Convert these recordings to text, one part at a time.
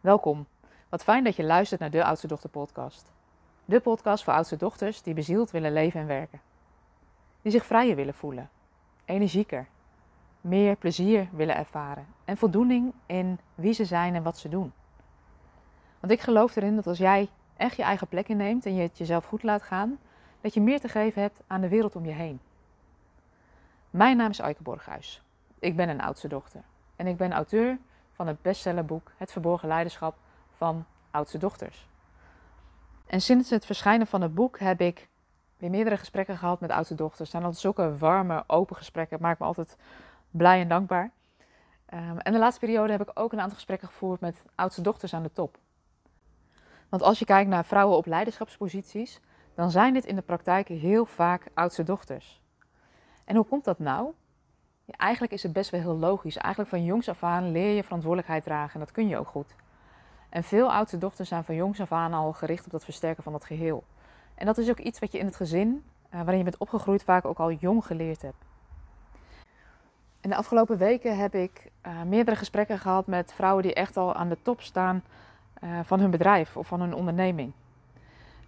Welkom. Wat fijn dat je luistert naar de Oudste Dochter podcast. De podcast voor oudste dochters die bezield willen leven en werken. Die zich vrijer willen voelen, energieker, meer plezier willen ervaren en voldoening in wie ze zijn en wat ze doen. Want ik geloof erin dat als jij echt je eigen plek inneemt en je het jezelf goed laat gaan, dat je meer te geven hebt aan de wereld om je heen. Mijn naam is Aike Borghuis. Ik ben een oudste dochter en ik ben auteur van het bestsellerboek Het Verborgen Leiderschap van Oudste Dochters. En sinds het verschijnen van het boek heb ik weer meerdere gesprekken gehad met oudste dochters. Het zijn altijd zulke warme, open gesprekken. Het maakt me altijd blij en dankbaar. Um, en de laatste periode heb ik ook een aantal gesprekken gevoerd met oudste dochters aan de top. Want als je kijkt naar vrouwen op leiderschapsposities, dan zijn dit in de praktijk heel vaak oudste dochters. En hoe komt dat nou? Eigenlijk is het best wel heel logisch. Eigenlijk van jongs af aan leer je verantwoordelijkheid dragen en dat kun je ook goed. En veel oudste dochters zijn van jongs af aan al gericht op dat versterken van dat geheel. En dat is ook iets wat je in het gezin, uh, waarin je bent opgegroeid, vaak ook al jong geleerd hebt. In de afgelopen weken heb ik uh, meerdere gesprekken gehad met vrouwen die echt al aan de top staan uh, van hun bedrijf of van hun onderneming.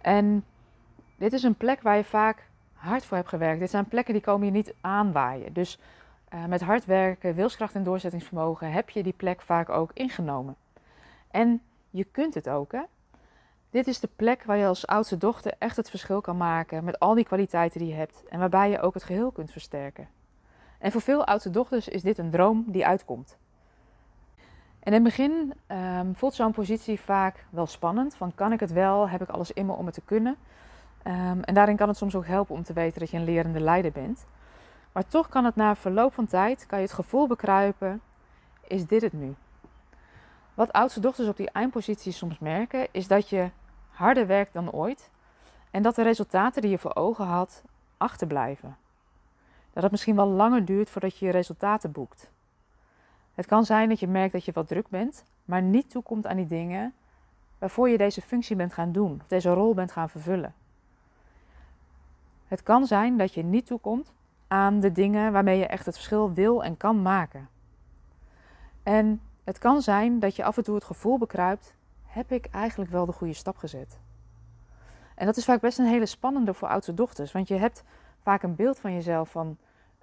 En dit is een plek waar je vaak hard voor hebt gewerkt. Dit zijn plekken die komen je niet aanwaaien. Dus uh, met hard werken, wilskracht en doorzettingsvermogen heb je die plek vaak ook ingenomen. En je kunt het ook, hè? Dit is de plek waar je als oudste dochter echt het verschil kan maken met al die kwaliteiten die je hebt en waarbij je ook het geheel kunt versterken. En voor veel oudste dochters is dit een droom die uitkomt. En in het begin um, voelt zo'n positie vaak wel spannend. Van kan ik het wel? Heb ik alles in me om het te kunnen? Um, en daarin kan het soms ook helpen om te weten dat je een lerende leider bent. Maar toch kan het na verloop van tijd, kan je het gevoel bekruipen, is dit het nu? Wat oudste dochters op die eindpositie soms merken, is dat je harder werkt dan ooit en dat de resultaten die je voor ogen had achterblijven. Dat het misschien wel langer duurt voordat je je resultaten boekt. Het kan zijn dat je merkt dat je wat druk bent, maar niet toekomt aan die dingen waarvoor je deze functie bent gaan doen, of deze rol bent gaan vervullen. Het kan zijn dat je niet toekomt aan de dingen waarmee je echt het verschil wil en kan maken. En het kan zijn dat je af en toe het gevoel bekruipt: heb ik eigenlijk wel de goede stap gezet? En dat is vaak best een hele spannende voor oudste dochters, want je hebt vaak een beeld van jezelf van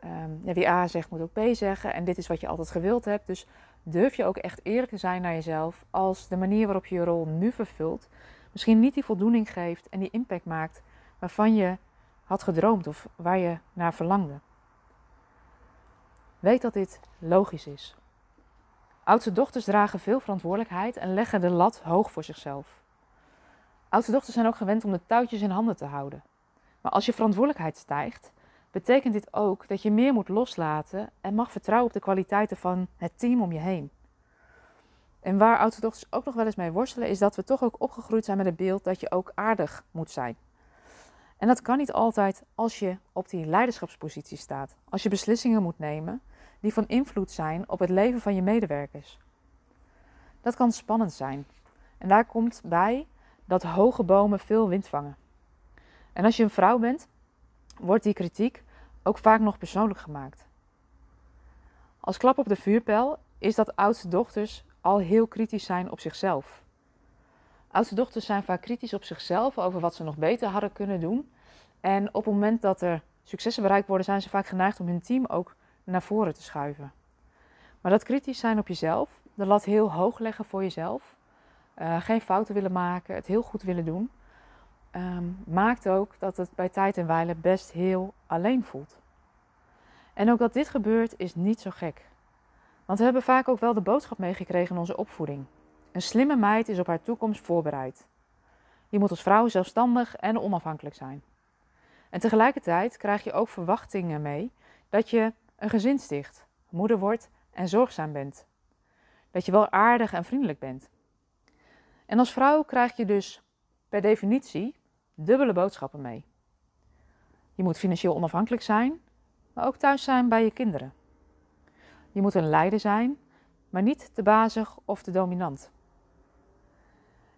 um, ja, wie A zegt moet ook B zeggen en dit is wat je altijd gewild hebt. Dus durf je ook echt eerlijk te zijn naar jezelf als de manier waarop je je rol nu vervult misschien niet die voldoening geeft en die impact maakt waarvan je had gedroomd of waar je naar verlangde. Weet dat dit logisch is. Oudste dochters dragen veel verantwoordelijkheid en leggen de lat hoog voor zichzelf. Oudste dochters zijn ook gewend om de touwtjes in handen te houden. Maar als je verantwoordelijkheid stijgt, betekent dit ook dat je meer moet loslaten en mag vertrouwen op de kwaliteiten van het team om je heen. En waar oudste dochters ook nog wel eens mee worstelen, is dat we toch ook opgegroeid zijn met het beeld dat je ook aardig moet zijn. En dat kan niet altijd als je op die leiderschapspositie staat. Als je beslissingen moet nemen die van invloed zijn op het leven van je medewerkers. Dat kan spannend zijn. En daar komt bij dat hoge bomen veel wind vangen. En als je een vrouw bent, wordt die kritiek ook vaak nog persoonlijk gemaakt. Als klap op de vuurpijl is dat oudste dochters al heel kritisch zijn op zichzelf. Oudste dochters zijn vaak kritisch op zichzelf over wat ze nog beter hadden kunnen doen. En op het moment dat er successen bereikt worden, zijn ze vaak geneigd om hun team ook naar voren te schuiven. Maar dat kritisch zijn op jezelf, de lat heel hoog leggen voor jezelf, uh, geen fouten willen maken, het heel goed willen doen, um, maakt ook dat het bij tijd en wijle best heel alleen voelt. En ook dat dit gebeurt is niet zo gek. Want we hebben vaak ook wel de boodschap meegekregen in onze opvoeding. Een slimme meid is op haar toekomst voorbereid. Je moet als vrouw zelfstandig en onafhankelijk zijn. En tegelijkertijd krijg je ook verwachtingen mee dat je een gezin sticht, moeder wordt en zorgzaam bent. Dat je wel aardig en vriendelijk bent. En als vrouw krijg je dus per definitie dubbele boodschappen mee. Je moet financieel onafhankelijk zijn, maar ook thuis zijn bij je kinderen. Je moet een leider zijn, maar niet te bazig of te dominant.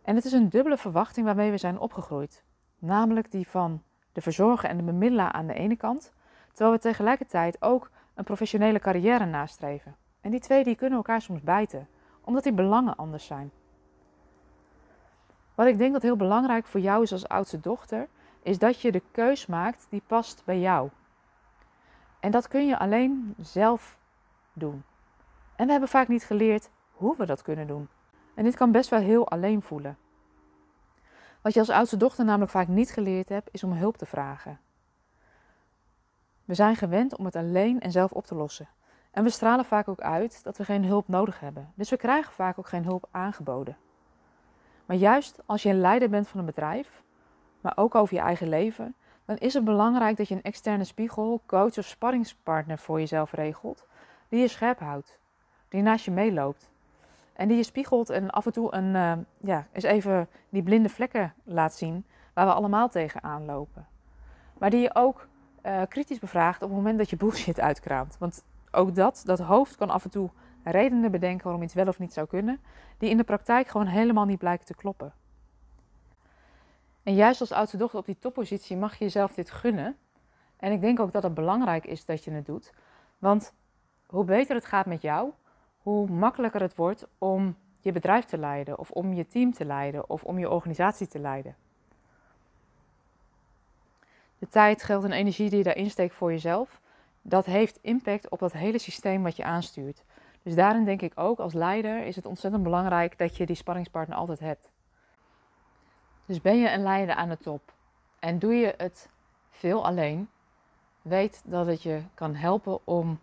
En het is een dubbele verwachting waarmee we zijn opgegroeid, namelijk die van de verzorger en de bemiddelaar aan de ene kant, terwijl we tegelijkertijd ook een professionele carrière nastreven. En die twee die kunnen elkaar soms bijten, omdat die belangen anders zijn. Wat ik denk dat heel belangrijk voor jou is als oudste dochter, is dat je de keus maakt die past bij jou. En dat kun je alleen zelf doen. En we hebben vaak niet geleerd hoe we dat kunnen doen. En dit kan best wel heel alleen voelen. Wat je als oudste dochter namelijk vaak niet geleerd hebt, is om hulp te vragen. We zijn gewend om het alleen en zelf op te lossen. En we stralen vaak ook uit dat we geen hulp nodig hebben. Dus we krijgen vaak ook geen hulp aangeboden. Maar juist als je een leider bent van een bedrijf, maar ook over je eigen leven, dan is het belangrijk dat je een externe spiegel, coach of sparringspartner voor jezelf regelt, die je scherp houdt, die naast je meeloopt. En die je spiegelt en af en toe een, uh, ja, eens even die blinde vlekken laat zien waar we allemaal tegenaan lopen. Maar die je ook uh, kritisch bevraagt op het moment dat je bullshit uitkraamt. Want ook dat, dat hoofd kan af en toe redenen bedenken waarom iets wel of niet zou kunnen, die in de praktijk gewoon helemaal niet blijken te kloppen. En juist als oudste dochter op die toppositie mag je jezelf dit gunnen. En ik denk ook dat het belangrijk is dat je het doet. Want hoe beter het gaat met jou, hoe makkelijker het wordt om je bedrijf te leiden, of om je team te leiden, of om je organisatie te leiden. De tijd, geld en energie die je daarin steekt voor jezelf, dat heeft impact op dat hele systeem wat je aanstuurt. Dus daarin denk ik ook als leider is het ontzettend belangrijk dat je die spanningspartner altijd hebt. Dus ben je een leider aan de top en doe je het veel alleen, weet dat het je kan helpen om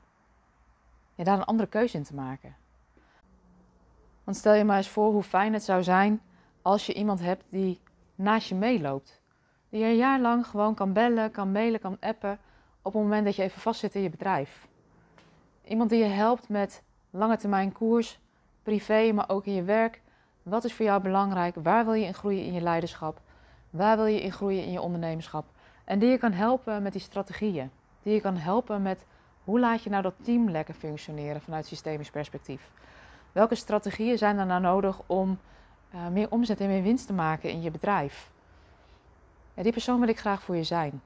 ja, daar een andere keuze in te maken. Want stel je maar eens voor hoe fijn het zou zijn als je iemand hebt die naast je meeloopt. Die je een jaar lang gewoon kan bellen, kan mailen, kan appen op het moment dat je even vastzit in je bedrijf. Iemand die je helpt met lange termijn koers, privé, maar ook in je werk. Wat is voor jou belangrijk? Waar wil je in groeien in je leiderschap? Waar wil je in groeien in je ondernemerschap? En die je kan helpen met die strategieën. Die je kan helpen met hoe laat je nou dat team lekker functioneren vanuit systemisch perspectief? Welke strategieën zijn er nou nodig om uh, meer omzet en meer winst te maken in je bedrijf? Die persoon wil ik graag voor je zijn.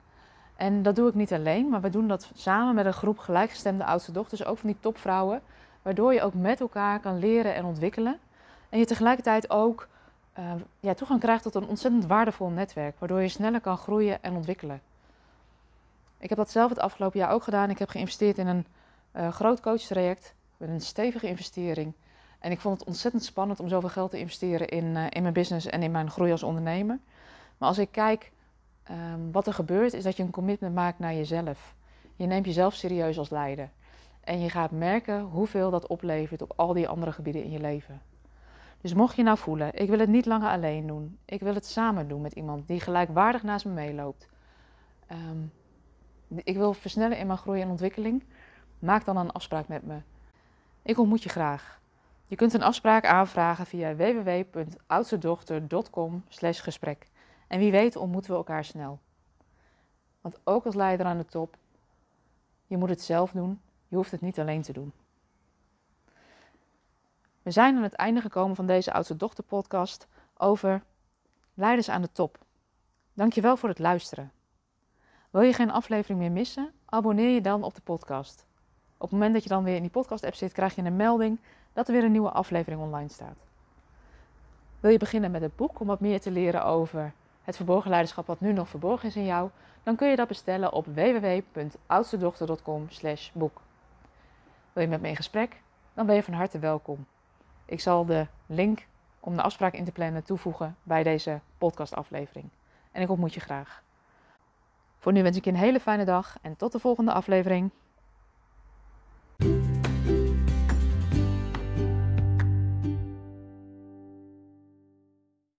En dat doe ik niet alleen, maar we doen dat samen met een groep gelijkgestemde oudste dochters, ook van die topvrouwen, waardoor je ook met elkaar kan leren en ontwikkelen. En je tegelijkertijd ook uh, ja, toegang krijgt tot een ontzettend waardevol netwerk, waardoor je sneller kan groeien en ontwikkelen. Ik heb dat zelf het afgelopen jaar ook gedaan. Ik heb geïnvesteerd in een uh, groot coachtraject met een stevige investering. En ik vond het ontzettend spannend om zoveel geld te investeren in, uh, in mijn business en in mijn groei als ondernemer. Maar als ik kijk um, wat er gebeurt, is dat je een commitment maakt naar jezelf. Je neemt jezelf serieus als leider. En je gaat merken hoeveel dat oplevert op al die andere gebieden in je leven. Dus mocht je nou voelen, ik wil het niet langer alleen doen. Ik wil het samen doen met iemand die gelijkwaardig naast me meeloopt. Um, ik wil versnellen in mijn groei en ontwikkeling. Maak dan een afspraak met me. Ik ontmoet je graag. Je kunt een afspraak aanvragen via www.oudstedochter.com gesprek. En wie weet ontmoeten we elkaar snel. Want ook als leider aan de top, je moet het zelf doen. Je hoeft het niet alleen te doen. We zijn aan het einde gekomen van deze Oudste Dochter podcast over leiders aan de top. Dankjewel voor het luisteren. Wil je geen aflevering meer missen? Abonneer je dan op de podcast. Op het moment dat je dan weer in die podcast-app zit, krijg je een melding dat er weer een nieuwe aflevering online staat. Wil je beginnen met het boek om wat meer te leren over het verborgen leiderschap wat nu nog verborgen is in jou? Dan kun je dat bestellen op www.oudstedochter.com/boek. Wil je met me in gesprek? Dan ben je van harte welkom. Ik zal de link om de afspraak in te plannen toevoegen bij deze podcastaflevering. En ik ontmoet je graag. Voor nu wens ik je een hele fijne dag en tot de volgende aflevering.